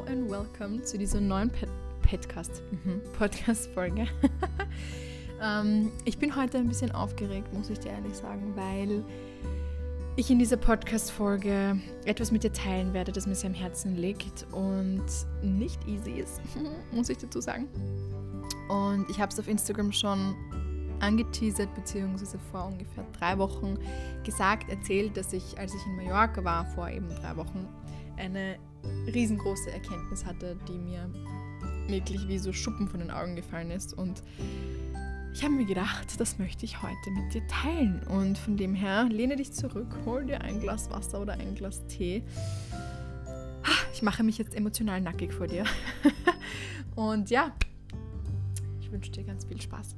Hello and welcome zu dieser neuen Podcast, mhm. Podcast-Folge. ähm, ich bin heute ein bisschen aufgeregt, muss ich dir ehrlich sagen, weil ich in dieser Podcast-Folge etwas mit dir teilen werde, das mir sehr am Herzen liegt und nicht easy ist, muss ich dazu sagen. Und ich habe es auf Instagram schon angeteasert, beziehungsweise vor ungefähr drei Wochen gesagt, erzählt, dass ich, als ich in Mallorca war, vor eben drei Wochen, eine riesengroße Erkenntnis hatte, die mir wirklich wie so Schuppen von den Augen gefallen ist. Und ich habe mir gedacht, das möchte ich heute mit dir teilen. Und von dem her, lehne dich zurück, hol dir ein Glas Wasser oder ein Glas Tee. Ich mache mich jetzt emotional nackig vor dir. Und ja, ich wünsche dir ganz viel Spaß.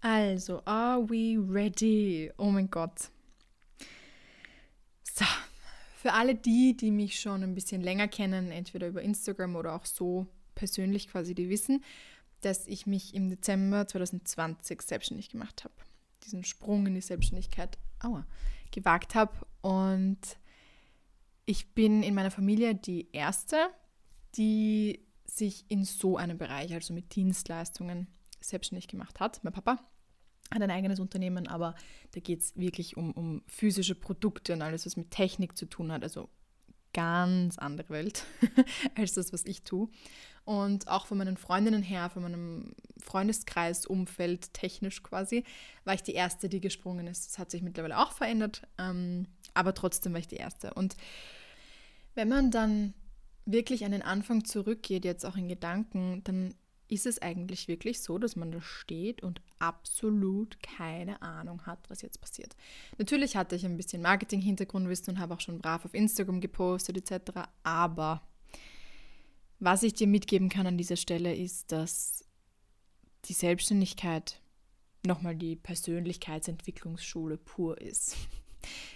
Also, are we ready? Oh mein Gott. Für alle die, die mich schon ein bisschen länger kennen, entweder über Instagram oder auch so persönlich quasi, die wissen, dass ich mich im Dezember 2020 selbstständig gemacht habe. Diesen Sprung in die Selbstständigkeit aua, gewagt habe. Und ich bin in meiner Familie die Erste, die sich in so einem Bereich, also mit Dienstleistungen, selbstständig gemacht hat. Mein Papa hat ein eigenes Unternehmen, aber da geht es wirklich um, um physische Produkte und alles, was mit Technik zu tun hat. Also ganz andere Welt als das, was ich tue. Und auch von meinen Freundinnen her, von meinem Freundeskreis, Umfeld, technisch quasi, war ich die Erste, die gesprungen ist. Das hat sich mittlerweile auch verändert, ähm, aber trotzdem war ich die Erste. Und wenn man dann wirklich an den Anfang zurückgeht, jetzt auch in Gedanken, dann ist es eigentlich wirklich so, dass man da steht und absolut keine Ahnung hat, was jetzt passiert. Natürlich hatte ich ein bisschen Marketing-Hintergrundwissen und habe auch schon brav auf Instagram gepostet etc. Aber was ich dir mitgeben kann an dieser Stelle ist, dass die Selbstständigkeit nochmal die Persönlichkeitsentwicklungsschule pur ist.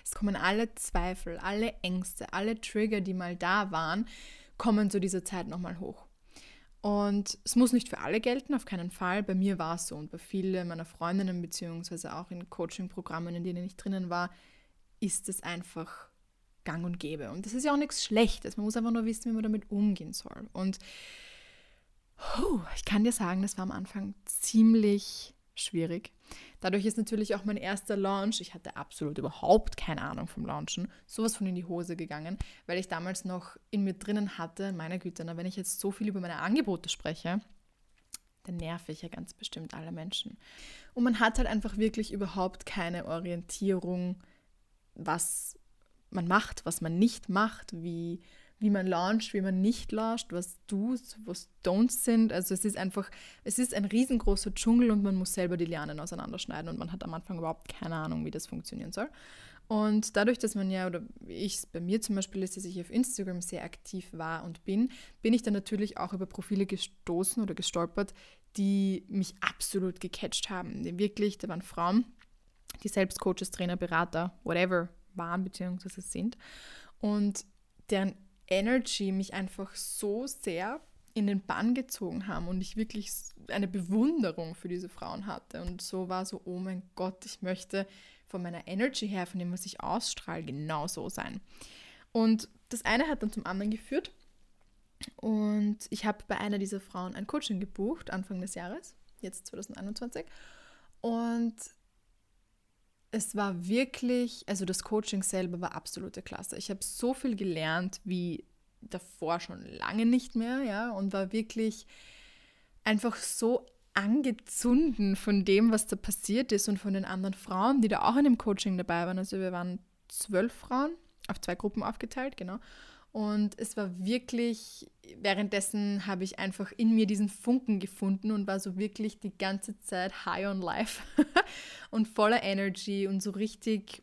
Es kommen alle Zweifel, alle Ängste, alle Trigger, die mal da waren, kommen zu dieser Zeit nochmal hoch. Und es muss nicht für alle gelten, auf keinen Fall. Bei mir war es so und bei vielen meiner Freundinnen, beziehungsweise auch in Coaching-Programmen, in denen ich drinnen war, ist es einfach gang und gäbe. Und das ist ja auch nichts Schlechtes. Man muss einfach nur wissen, wie man damit umgehen soll. Und oh, ich kann dir sagen, das war am Anfang ziemlich schwierig. Dadurch ist natürlich auch mein erster Launch, ich hatte absolut überhaupt keine Ahnung vom Launchen, sowas von in die Hose gegangen, weil ich damals noch in mir drinnen hatte, meine Güte, na, wenn ich jetzt so viel über meine Angebote spreche, dann nerve ich ja ganz bestimmt alle Menschen. Und man hat halt einfach wirklich überhaupt keine Orientierung, was man macht, was man nicht macht, wie wie man launcht, wie man nicht launcht, was Do's, was Don'ts sind. Also es ist einfach, es ist ein riesengroßer Dschungel und man muss selber die Lianen auseinanderschneiden und man hat am Anfang überhaupt keine Ahnung, wie das funktionieren soll. Und dadurch, dass man ja, oder ich bei mir zum Beispiel ist, dass ich auf Instagram sehr aktiv war und bin, bin ich dann natürlich auch über Profile gestoßen oder gestolpert, die mich absolut gecatcht haben. Wirklich, da waren Frauen, die selbst Coaches, Trainer, Berater, whatever waren bzw. sind. Und deren Energy mich einfach so sehr in den Bann gezogen haben und ich wirklich eine Bewunderung für diese Frauen hatte. Und so war so, oh mein Gott, ich möchte von meiner Energy her, von dem, was ich ausstrahle, genau so sein. Und das eine hat dann zum anderen geführt. Und ich habe bei einer dieser Frauen ein Coaching gebucht, Anfang des Jahres, jetzt 2021. Und es war wirklich, also das Coaching selber war absolute Klasse. Ich habe so viel gelernt wie davor schon lange nicht mehr, ja, und war wirklich einfach so angezunden von dem, was da passiert ist und von den anderen Frauen, die da auch in dem Coaching dabei waren. Also wir waren zwölf Frauen auf zwei Gruppen aufgeteilt, genau. Und es war wirklich, währenddessen habe ich einfach in mir diesen Funken gefunden und war so wirklich die ganze Zeit high on life und voller Energy und so richtig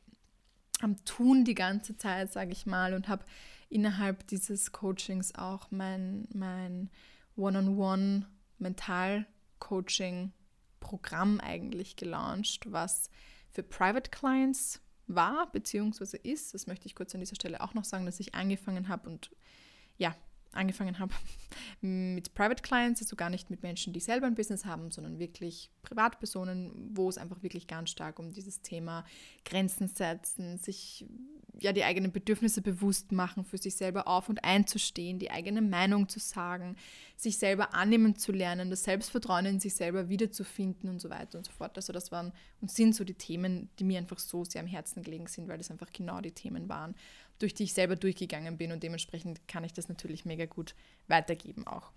am Tun die ganze Zeit, sage ich mal, und habe innerhalb dieses Coachings auch mein, mein One-on-One-Mental-Coaching-Programm eigentlich gelauncht, was für Private Clients war bzw. ist. Das möchte ich kurz an dieser Stelle auch noch sagen, dass ich angefangen habe und ja, angefangen habe mit Private Clients, also gar nicht mit Menschen, die selber ein Business haben, sondern wirklich Privatpersonen, wo es einfach wirklich ganz stark um dieses Thema Grenzen setzen, sich ja die eigenen Bedürfnisse bewusst machen, für sich selber auf und einzustehen, die eigene Meinung zu sagen, sich selber annehmen zu lernen, das Selbstvertrauen in sich selber wiederzufinden und so weiter und so fort. Also das waren und sind so die Themen, die mir einfach so sehr am Herzen gelegen sind, weil das einfach genau die Themen waren, durch die ich selber durchgegangen bin und dementsprechend kann ich das natürlich mega gut weitergeben auch.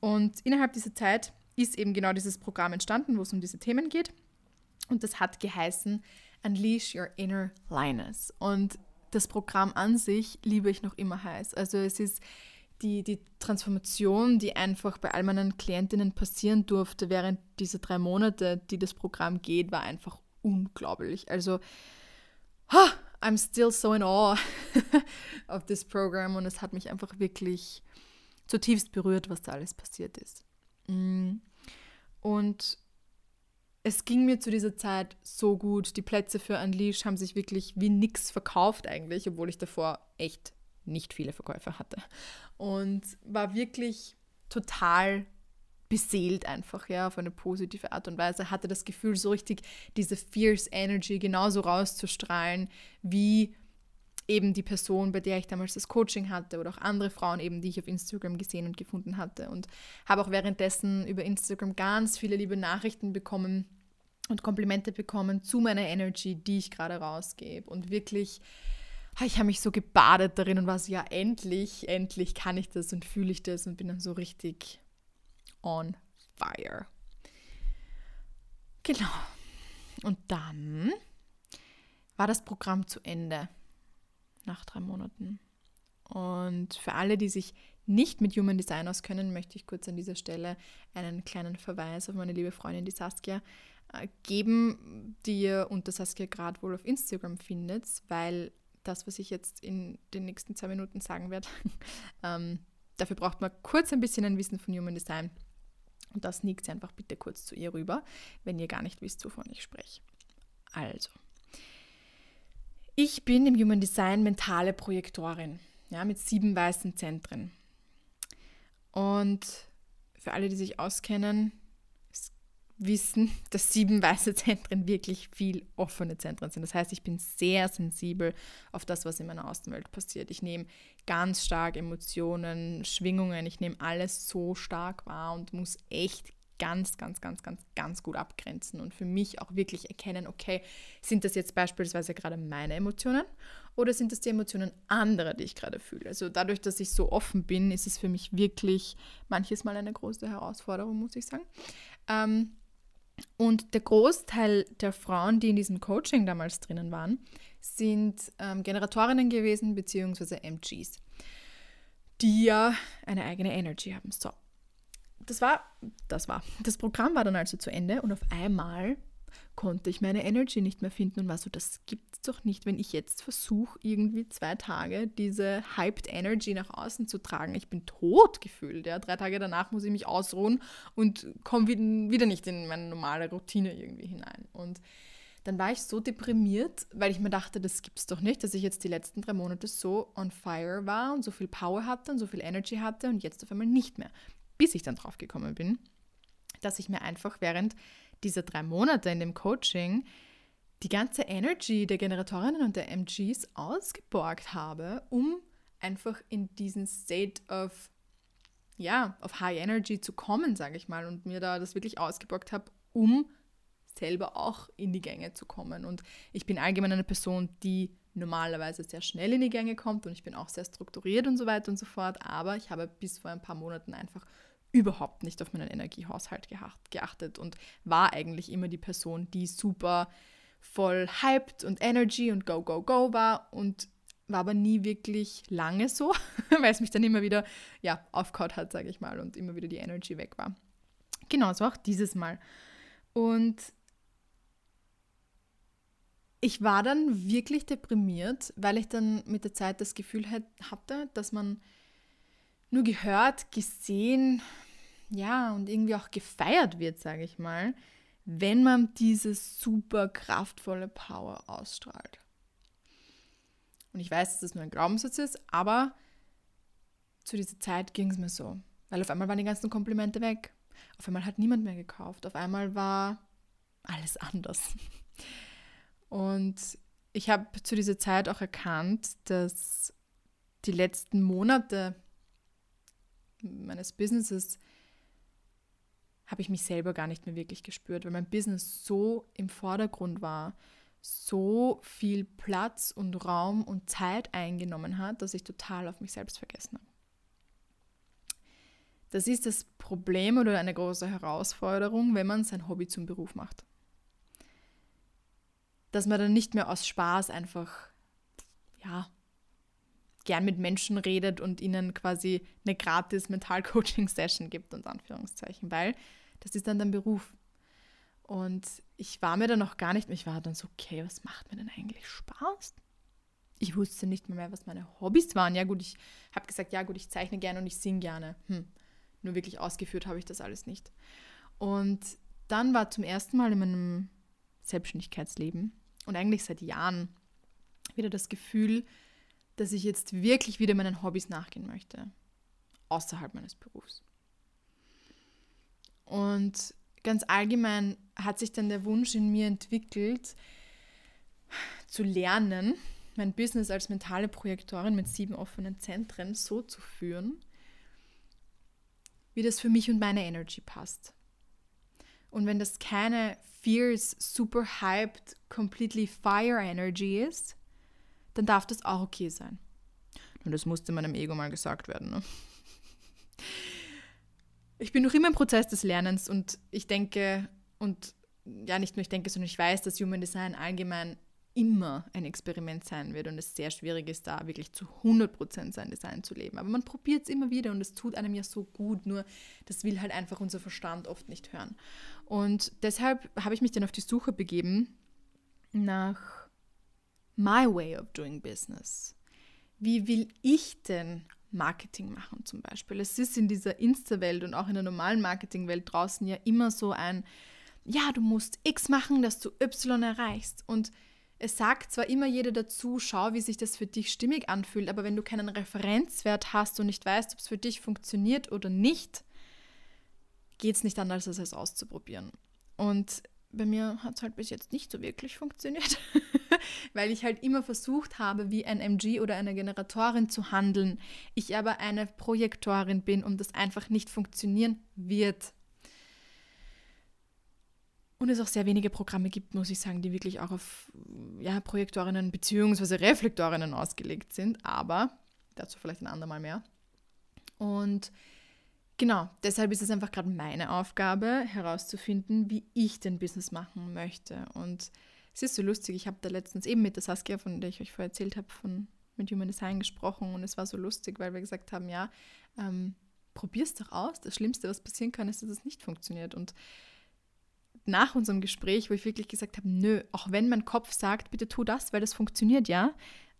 Und innerhalb dieser Zeit ist eben genau dieses Programm entstanden, wo es um diese Themen geht. Und das hat geheißen Unleash Your Inner Lioness. Und das Programm an sich liebe ich noch immer heiß. Also es ist die, die Transformation, die einfach bei all meinen Klientinnen passieren durfte während dieser drei Monate, die das Programm geht, war einfach unglaublich. Also huh, I'm still so in awe of this program und es hat mich einfach wirklich zutiefst berührt, was da alles passiert ist. Mm. Und es ging mir zu dieser Zeit so gut. Die Plätze für Unleash haben sich wirklich wie nix verkauft eigentlich, obwohl ich davor echt nicht viele Verkäufe hatte. Und war wirklich total beseelt einfach, ja, auf eine positive Art und Weise. Hatte das Gefühl, so richtig diese fierce Energy genauso rauszustrahlen, wie eben die Person, bei der ich damals das Coaching hatte oder auch andere Frauen eben, die ich auf Instagram gesehen und gefunden hatte. Und habe auch währenddessen über Instagram ganz viele liebe Nachrichten bekommen und Komplimente bekommen zu meiner Energy, die ich gerade rausgebe. Und wirklich, ich habe mich so gebadet darin und war so, ja, endlich, endlich kann ich das und fühle ich das und bin dann so richtig on fire. Genau. Und dann war das Programm zu Ende nach drei Monaten. Und für alle, die sich nicht mit Human Design auskennen, möchte ich kurz an dieser Stelle einen kleinen Verweis auf meine liebe Freundin, die Saskia, äh, geben, die ihr unter Saskia gerade wohl auf Instagram findet, weil das, was ich jetzt in den nächsten zwei Minuten sagen werde, ähm, dafür braucht man kurz ein bisschen ein Wissen von Human Design. Und das nickt einfach bitte kurz zu ihr rüber, wenn ihr gar nicht wisst, wovon ich spreche. Also, ich bin im Human Design mentale Projektorin, ja, mit sieben weißen Zentren. Und für alle, die sich auskennen, wissen, dass sieben weiße Zentren wirklich viel offene Zentren sind. Das heißt, ich bin sehr sensibel auf das, was in meiner Außenwelt passiert. Ich nehme ganz stark Emotionen, Schwingungen, ich nehme alles so stark wahr und muss echt ganz, ganz, ganz, ganz, ganz gut abgrenzen und für mich auch wirklich erkennen, okay, sind das jetzt beispielsweise gerade meine Emotionen oder sind das die Emotionen anderer, die ich gerade fühle? Also dadurch, dass ich so offen bin, ist es für mich wirklich manches Mal eine große Herausforderung, muss ich sagen. Ähm, und der Großteil der Frauen, die in diesem Coaching damals drinnen waren, sind ähm, Generatorinnen gewesen, beziehungsweise MGs, die ja eine eigene Energy haben. So, das war, das war, das Programm war dann also zu Ende und auf einmal konnte ich meine Energy nicht mehr finden und war so, das gibt's doch nicht, wenn ich jetzt versuche, irgendwie zwei Tage diese hyped Energy nach außen zu tragen. Ich bin tot gefühlt. Ja. Drei Tage danach muss ich mich ausruhen und komme wieder nicht in meine normale Routine irgendwie hinein. Und dann war ich so deprimiert, weil ich mir dachte, das gibt's doch nicht, dass ich jetzt die letzten drei Monate so on fire war und so viel Power hatte und so viel Energy hatte und jetzt auf einmal nicht mehr bis ich dann drauf gekommen bin, dass ich mir einfach während dieser drei Monate in dem Coaching die ganze Energy der Generatorinnen und der MGs ausgeborgt habe, um einfach in diesen State of, ja, of High Energy zu kommen, sage ich mal, und mir da das wirklich ausgeborgt habe, um selber auch in die Gänge zu kommen. Und ich bin allgemein eine Person, die normalerweise sehr schnell in die Gänge kommt und ich bin auch sehr strukturiert und so weiter und so fort, aber ich habe bis vor ein paar Monaten einfach überhaupt nicht auf meinen Energiehaushalt geachtet und war eigentlich immer die Person, die super voll hyped und Energy und go, go, go war und war aber nie wirklich lange so, weil es mich dann immer wieder ja, aufgehaut hat, sage ich mal, und immer wieder die Energy weg war. Genauso auch dieses Mal. Und ich war dann wirklich deprimiert, weil ich dann mit der Zeit das Gefühl hatte, dass man nur gehört, gesehen, ja, und irgendwie auch gefeiert wird, sage ich mal, wenn man diese super kraftvolle Power ausstrahlt. Und ich weiß, dass das nur ein Glaubenssatz ist, aber zu dieser Zeit ging es mir so. Weil auf einmal waren die ganzen Komplimente weg. Auf einmal hat niemand mehr gekauft. Auf einmal war alles anders. Und ich habe zu dieser Zeit auch erkannt, dass die letzten Monate meines Businesses habe ich mich selber gar nicht mehr wirklich gespürt, weil mein Business so im Vordergrund war, so viel Platz und Raum und Zeit eingenommen hat, dass ich total auf mich selbst vergessen habe. Das ist das Problem oder eine große Herausforderung, wenn man sein Hobby zum Beruf macht. Dass man dann nicht mehr aus Spaß einfach, ja, gern mit Menschen redet und ihnen quasi eine gratis Mental-Coaching-Session gibt, unter Anführungszeichen, weil das ist dann dein Beruf. Und ich war mir dann noch gar nicht ich war dann so, okay, was macht mir denn eigentlich Spaß? Ich wusste nicht mehr, mehr was meine Hobbys waren. Ja gut, ich habe gesagt, ja gut, ich zeichne gerne und ich singe gerne. Hm. Nur wirklich ausgeführt habe ich das alles nicht. Und dann war zum ersten Mal in meinem Selbstständigkeitsleben und eigentlich seit Jahren wieder das Gefühl, dass ich jetzt wirklich wieder meinen Hobbys nachgehen möchte, außerhalb meines Berufs. Und ganz allgemein hat sich dann der Wunsch in mir entwickelt, zu lernen, mein Business als mentale Projektorin mit sieben offenen Zentren so zu führen, wie das für mich und meine Energy passt. Und wenn das keine fierce, super hyped, completely fire Energy ist, dann darf das auch okay sein. Und das musste meinem Ego mal gesagt werden. Ne? Ich bin noch immer im Prozess des Lernens und ich denke, und ja, nicht nur ich denke, sondern ich weiß, dass Human Design allgemein immer ein Experiment sein wird und es sehr schwierig ist, da wirklich zu 100% sein Design zu leben. Aber man probiert es immer wieder und es tut einem ja so gut, nur das will halt einfach unser Verstand oft nicht hören. Und deshalb habe ich mich dann auf die Suche begeben nach my way of doing business. Wie will ich denn Marketing machen zum Beispiel? Es ist in dieser Insta-Welt und auch in der normalen Marketing-Welt draußen ja immer so ein, ja, du musst X machen, dass du Y erreichst. Und es sagt zwar immer jeder dazu, schau, wie sich das für dich stimmig anfühlt, aber wenn du keinen Referenzwert hast und nicht weißt, ob es für dich funktioniert oder nicht, geht es nicht anders, als es auszuprobieren. Und bei mir hat es halt bis jetzt nicht so wirklich funktioniert, weil ich halt immer versucht habe, wie ein MG oder eine Generatorin zu handeln. Ich aber eine Projektorin bin und das einfach nicht funktionieren wird. Und es auch sehr wenige Programme gibt, muss ich sagen, die wirklich auch auf ja, Projektorinnen bzw. Reflektorinnen ausgelegt sind. Aber dazu vielleicht ein andermal mehr. Und Genau, deshalb ist es einfach gerade meine Aufgabe, herauszufinden, wie ich den Business machen möchte. Und es ist so lustig, ich habe da letztens eben mit der Saskia, von der ich euch vorher erzählt habe, von mit Human Design gesprochen und es war so lustig, weil wir gesagt haben, ja, ähm, es doch aus. Das Schlimmste, was passieren kann, ist, dass es nicht funktioniert. Und nach unserem Gespräch, wo ich wirklich gesagt habe, nö, auch wenn mein Kopf sagt, bitte tu das, weil das funktioniert ja,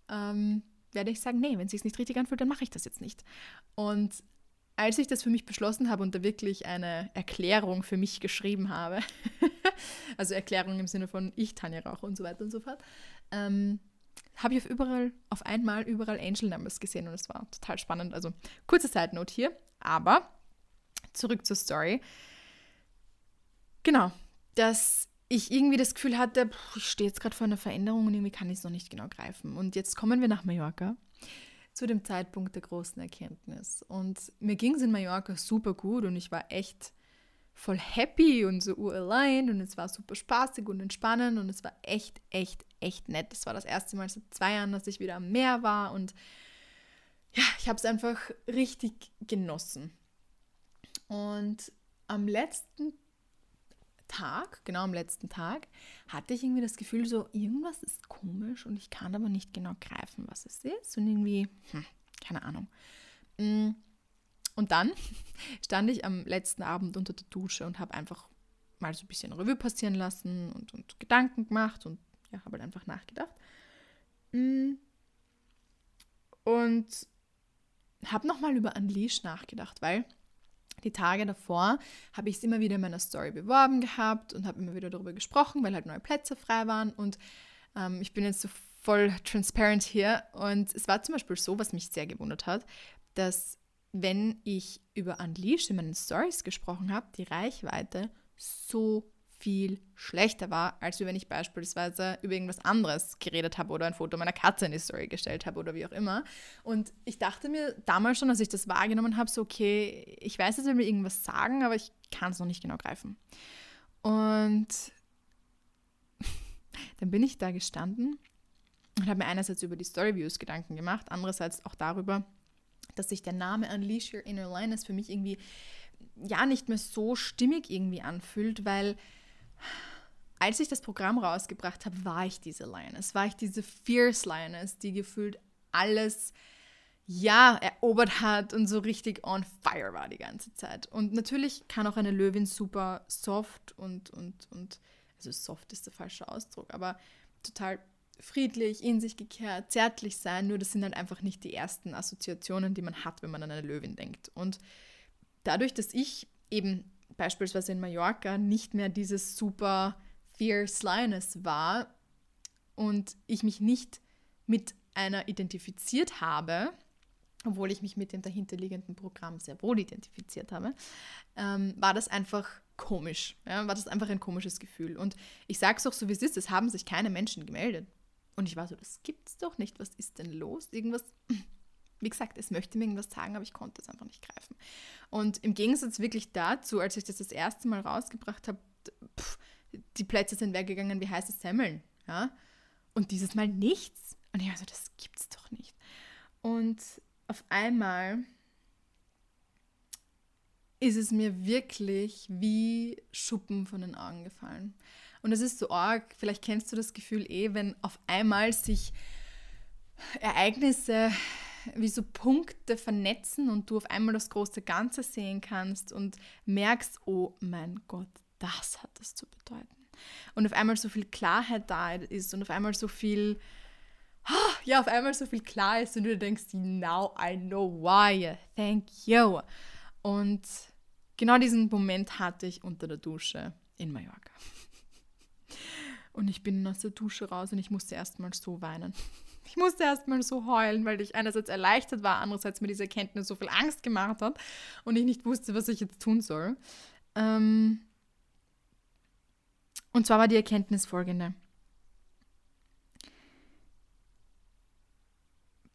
ähm, werde ich sagen, nee, wenn es sich nicht richtig anfühlt, dann mache ich das jetzt nicht. Und als ich das für mich beschlossen habe und da wirklich eine Erklärung für mich geschrieben habe, also Erklärung im Sinne von ich, Tanja Rauch und so weiter und so fort, ähm, habe ich auf überall, auf einmal überall Angel Numbers gesehen und es war total spannend. Also kurze Side Note hier, aber zurück zur Story. Genau, dass ich irgendwie das Gefühl hatte, ich stehe jetzt gerade vor einer Veränderung und irgendwie kann ich es noch nicht genau greifen. Und jetzt kommen wir nach Mallorca zu dem Zeitpunkt der großen Erkenntnis. Und mir ging es in Mallorca super gut und ich war echt voll happy und so uraligned und es war super spaßig und entspannend und es war echt, echt, echt nett. Es war das erste Mal seit zwei Jahren, dass ich wieder am Meer war und ja, ich habe es einfach richtig genossen. Und am letzten Tag, genau am letzten Tag, hatte ich irgendwie das Gefühl, so irgendwas ist komisch und ich kann aber nicht genau greifen, was es ist. Und irgendwie, hm, keine Ahnung. Mm. Und dann stand ich am letzten Abend unter der Dusche und habe einfach mal so ein bisschen Revue passieren lassen und, und Gedanken gemacht und ja, habe halt einfach nachgedacht. Mm. Und habe nochmal über Unleash nachgedacht, weil die Tage davor habe ich es immer wieder in meiner Story beworben gehabt und habe immer wieder darüber gesprochen, weil halt neue Plätze frei waren. Und ähm, ich bin jetzt so voll transparent hier. Und es war zum Beispiel so, was mich sehr gewundert hat, dass wenn ich über Unleashed in meinen Stories gesprochen habe, die Reichweite so viel schlechter war, als wenn ich beispielsweise über irgendwas anderes geredet habe oder ein Foto meiner Katze in die Story gestellt habe oder wie auch immer. Und ich dachte mir damals schon, als ich das wahrgenommen habe, so, okay, ich weiß, es will mir irgendwas sagen, aber ich kann es noch nicht genau greifen. Und dann bin ich da gestanden und habe mir einerseits über die Storyviews Gedanken gemacht, andererseits auch darüber, dass sich der Name Unleash Your Inner Lioness für mich irgendwie ja nicht mehr so stimmig irgendwie anfühlt, weil als ich das Programm rausgebracht habe, war ich diese Lioness, war ich diese Fierce Lioness, die gefühlt alles ja erobert hat und so richtig on fire war die ganze Zeit. Und natürlich kann auch eine Löwin super soft und und und also soft ist der falsche Ausdruck, aber total friedlich, in sich gekehrt, zärtlich sein, nur das sind halt einfach nicht die ersten Assoziationen, die man hat, wenn man an eine Löwin denkt. Und dadurch, dass ich eben beispielsweise in Mallorca nicht mehr dieses super fierce Lioness war und ich mich nicht mit einer identifiziert habe, obwohl ich mich mit dem dahinterliegenden Programm sehr wohl identifiziert habe, ähm, war das einfach komisch. Ja? War das einfach ein komisches Gefühl. Und ich sage es auch so, wie es ist, es haben sich keine Menschen gemeldet. Und ich war so, das gibt's doch nicht. Was ist denn los? Irgendwas. Wie gesagt, es möchte mir irgendwas sagen, aber ich konnte es einfach nicht greifen. Und im Gegensatz wirklich dazu, als ich das das erste Mal rausgebracht habe, pff, die Plätze sind weggegangen wie heiße Semmeln. Ja? Und dieses Mal nichts. Und ich war so, das gibt's doch nicht. Und auf einmal ist es mir wirklich wie Schuppen von den Augen gefallen. Und es ist so arg, vielleicht kennst du das Gefühl eh, wenn auf einmal sich Ereignisse wie so Punkte vernetzen und du auf einmal das große Ganze sehen kannst und merkst, oh mein Gott, das hat das zu bedeuten. Und auf einmal so viel Klarheit da ist und auf einmal so viel, ja, auf einmal so viel klar ist und du denkst, now I know why, thank you. Und genau diesen Moment hatte ich unter der Dusche in Mallorca. Und ich bin aus der Dusche raus und ich musste erstmal so weinen. Ich musste erstmal so heulen, weil ich einerseits erleichtert war, andererseits mir diese Erkenntnis so viel Angst gemacht hat und ich nicht wusste, was ich jetzt tun soll. Ähm und zwar war die Erkenntnis folgende.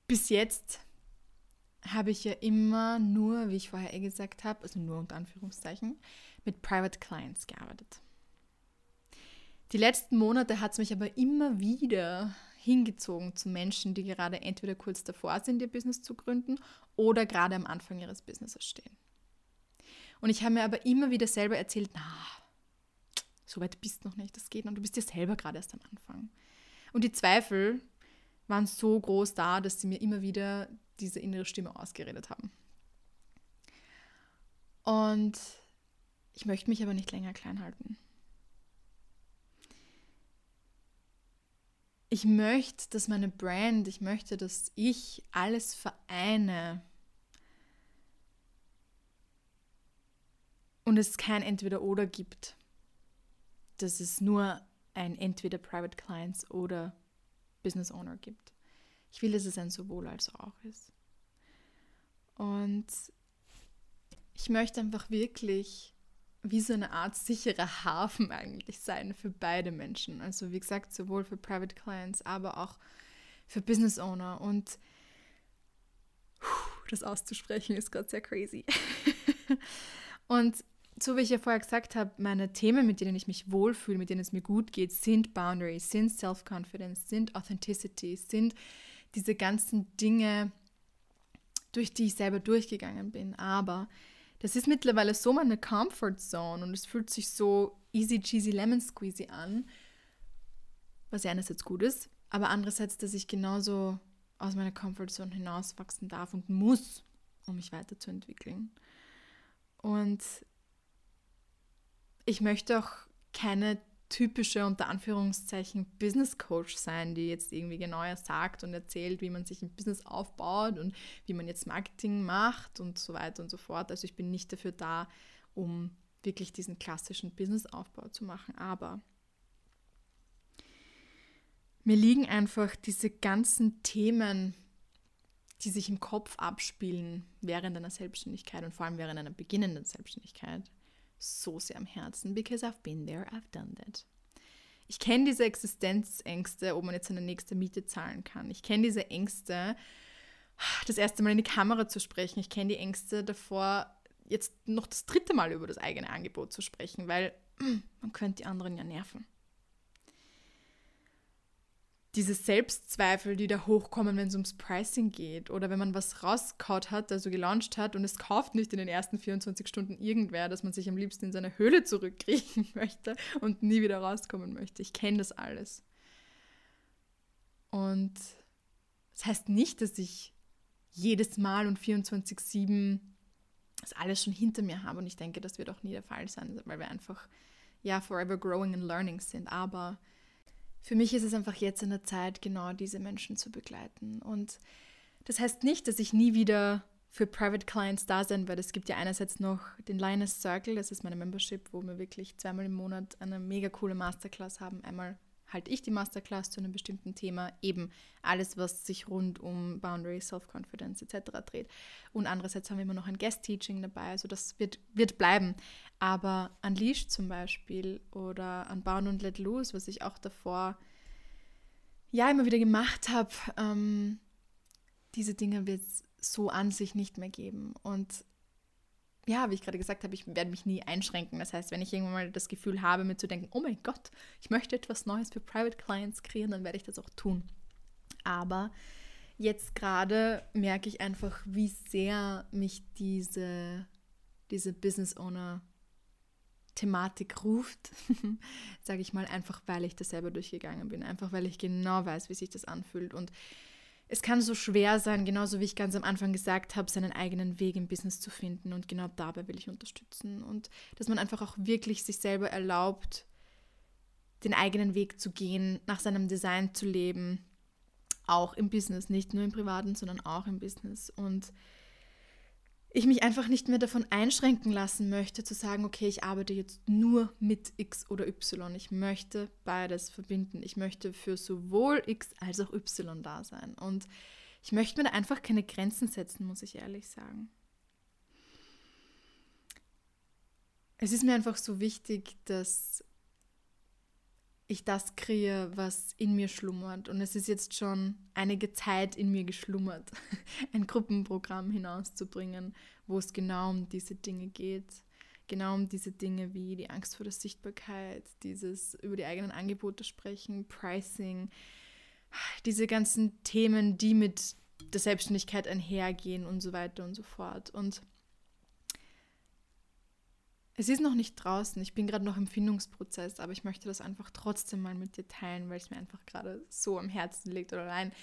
Bis jetzt habe ich ja immer nur, wie ich vorher eh gesagt habe, also nur unter Anführungszeichen, mit Private Clients gearbeitet. Die letzten Monate hat es mich aber immer wieder hingezogen zu Menschen, die gerade entweder kurz davor sind, ihr Business zu gründen oder gerade am Anfang ihres Businesses stehen. Und ich habe mir aber immer wieder selber erzählt, na, so weit bist du noch nicht, das geht noch, du bist ja selber gerade erst am Anfang. Und die Zweifel waren so groß da, dass sie mir immer wieder diese innere Stimme ausgeredet haben. Und ich möchte mich aber nicht länger klein halten. Ich möchte, dass meine Brand, ich möchte, dass ich alles vereine. Und es kein Entweder-Oder gibt. Dass es nur ein Entweder Private Clients oder Business Owner gibt. Ich will, dass es ein sowohl als auch ist. Und ich möchte einfach wirklich wie so eine Art sicherer Hafen eigentlich sein für beide Menschen. Also wie gesagt, sowohl für Private Clients, aber auch für Business Owner. Und das auszusprechen ist gerade sehr crazy. und so wie ich ja vorher gesagt habe, meine Themen, mit denen ich mich wohlfühle, mit denen es mir gut geht, sind Boundaries, sind Self-Confidence, sind Authenticity, sind diese ganzen Dinge, durch die ich selber durchgegangen bin. Aber das ist mittlerweile so meine Comfort Zone und es fühlt sich so easy cheesy lemon squeezy an, was ja einerseits gut ist, aber andererseits, dass ich genauso aus meiner Comfort Zone hinauswachsen darf und muss, um mich weiterzuentwickeln. Und ich möchte auch keine typische unter Anführungszeichen Business Coach sein, die jetzt irgendwie genauer sagt und erzählt, wie man sich ein Business aufbaut und wie man jetzt Marketing macht und so weiter und so fort. Also ich bin nicht dafür da, um wirklich diesen klassischen Businessaufbau zu machen, aber mir liegen einfach diese ganzen Themen, die sich im Kopf abspielen während einer Selbstständigkeit und vor allem während einer beginnenden Selbstständigkeit so sehr am Herzen, because I've been there, I've done that. Ich kenne diese Existenzängste, ob man jetzt seine nächste Miete zahlen kann. Ich kenne diese Ängste, das erste Mal in die Kamera zu sprechen. Ich kenne die Ängste davor, jetzt noch das dritte Mal über das eigene Angebot zu sprechen, weil man könnte die anderen ja nerven diese Selbstzweifel, die da hochkommen, wenn es ums Pricing geht oder wenn man was rausgehaut hat, also gelauncht hat und es kauft nicht in den ersten 24 Stunden irgendwer, dass man sich am liebsten in seine Höhle zurückkriechen möchte und nie wieder rauskommen möchte. Ich kenne das alles. Und das heißt nicht, dass ich jedes Mal und 24-7 das alles schon hinter mir habe und ich denke, das wird auch nie der Fall sein, weil wir einfach ja forever growing and learning sind, aber für mich ist es einfach jetzt in der Zeit, genau diese Menschen zu begleiten. Und das heißt nicht, dass ich nie wieder für Private Clients da sein werde. Es gibt ja einerseits noch den Lioness Circle, das ist meine Membership, wo wir wirklich zweimal im Monat eine mega coole Masterclass haben. Einmal halte ich die Masterclass zu einem bestimmten Thema, eben alles, was sich rund um Boundary, Self-Confidence etc. dreht. Und andererseits haben wir immer noch ein Guest-Teaching dabei, also das wird, wird bleiben. Aber Unleashed zum Beispiel oder Unbound und Let Loose, was ich auch davor ja immer wieder gemacht habe, ähm, diese Dinge wird es so an sich nicht mehr geben. Und ja, wie ich gerade gesagt habe, ich werde mich nie einschränken. Das heißt, wenn ich irgendwann mal das Gefühl habe, mir zu denken, oh mein Gott, ich möchte etwas Neues für Private Clients kreieren, dann werde ich das auch tun. Aber jetzt gerade merke ich einfach, wie sehr mich diese, diese Business Owner Thematik ruft, sage ich mal, einfach weil ich das selber durchgegangen bin, einfach weil ich genau weiß, wie sich das anfühlt und es kann so schwer sein, genauso wie ich ganz am Anfang gesagt habe, seinen eigenen Weg im Business zu finden. Und genau dabei will ich unterstützen. Und dass man einfach auch wirklich sich selber erlaubt, den eigenen Weg zu gehen, nach seinem Design zu leben. Auch im Business, nicht nur im Privaten, sondern auch im Business. Und ich mich einfach nicht mehr davon einschränken lassen möchte, zu sagen, okay, ich arbeite jetzt nur mit X oder Y. Ich möchte beides verbinden. Ich möchte für sowohl X als auch Y da sein. Und ich möchte mir da einfach keine Grenzen setzen, muss ich ehrlich sagen. Es ist mir einfach so wichtig, dass ich das kriege, was in mir schlummert. Und es ist jetzt schon einige Zeit in mir geschlummert, ein Gruppenprogramm hinauszubringen, wo es genau um diese Dinge geht. Genau um diese Dinge wie die Angst vor der Sichtbarkeit, dieses über die eigenen Angebote sprechen, Pricing, diese ganzen Themen, die mit der Selbstständigkeit einhergehen und so weiter und so fort. Und es ist noch nicht draußen. Ich bin gerade noch im Findungsprozess, aber ich möchte das einfach trotzdem mal mit dir teilen, weil es mir einfach gerade so am Herzen liegt. Oder allein,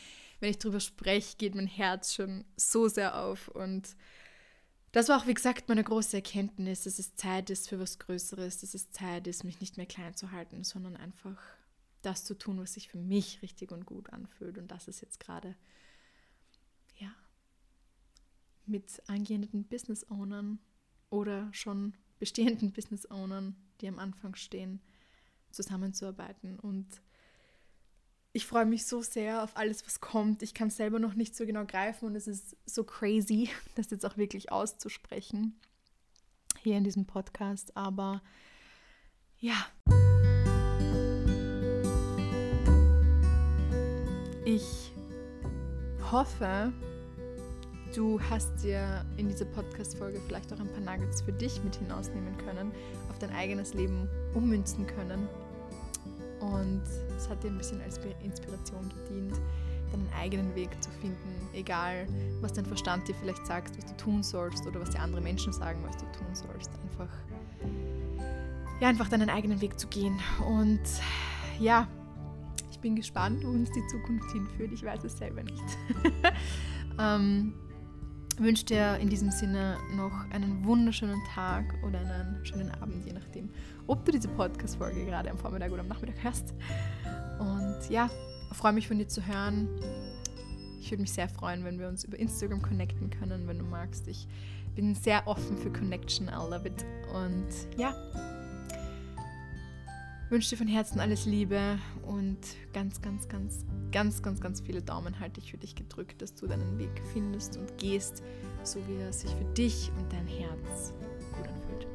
wenn ich drüber spreche, geht mein Herz schon so sehr auf. Und das war auch, wie gesagt, meine große Erkenntnis, dass es Zeit ist für was Größeres, dass es Zeit ist, mich nicht mehr klein zu halten, sondern einfach das zu tun, was sich für mich richtig und gut anfühlt. Und das ist jetzt gerade, ja, mit angehenden Business Ownern oder schon bestehenden Business Ownern, die am Anfang stehen, zusammenzuarbeiten. Und ich freue mich so sehr auf alles, was kommt. Ich kann es selber noch nicht so genau greifen und es ist so crazy, das jetzt auch wirklich auszusprechen hier in diesem Podcast. Aber ja. Ich hoffe, Du hast dir in dieser Podcast-Folge vielleicht auch ein paar Nuggets für dich mit hinausnehmen können, auf dein eigenes Leben ummünzen können. Und es hat dir ein bisschen als Inspiration gedient, deinen eigenen Weg zu finden, egal was dein Verstand dir vielleicht sagt, was du tun sollst oder was dir andere Menschen sagen, was du tun sollst. Einfach, ja, einfach deinen eigenen Weg zu gehen. Und ja, ich bin gespannt, wo uns die Zukunft hinführt. Ich weiß es selber nicht. ähm, wünsche dir in diesem Sinne noch einen wunderschönen Tag oder einen schönen Abend, je nachdem, ob du diese Podcast-Folge gerade am Vormittag oder am Nachmittag hörst. Und ja, freue mich von dir zu hören. Ich würde mich sehr freuen, wenn wir uns über Instagram connecten können, wenn du magst. Ich bin sehr offen für Connection, I love it. Und ja, wünsche dir von Herzen alles Liebe und ganz, ganz, ganz, ganz, ganz, ganz viele Daumen halte ich für dich gedrückt, dass du deinen Weg findest und gehst, so wie er sich für dich und dein Herz gut anfühlt.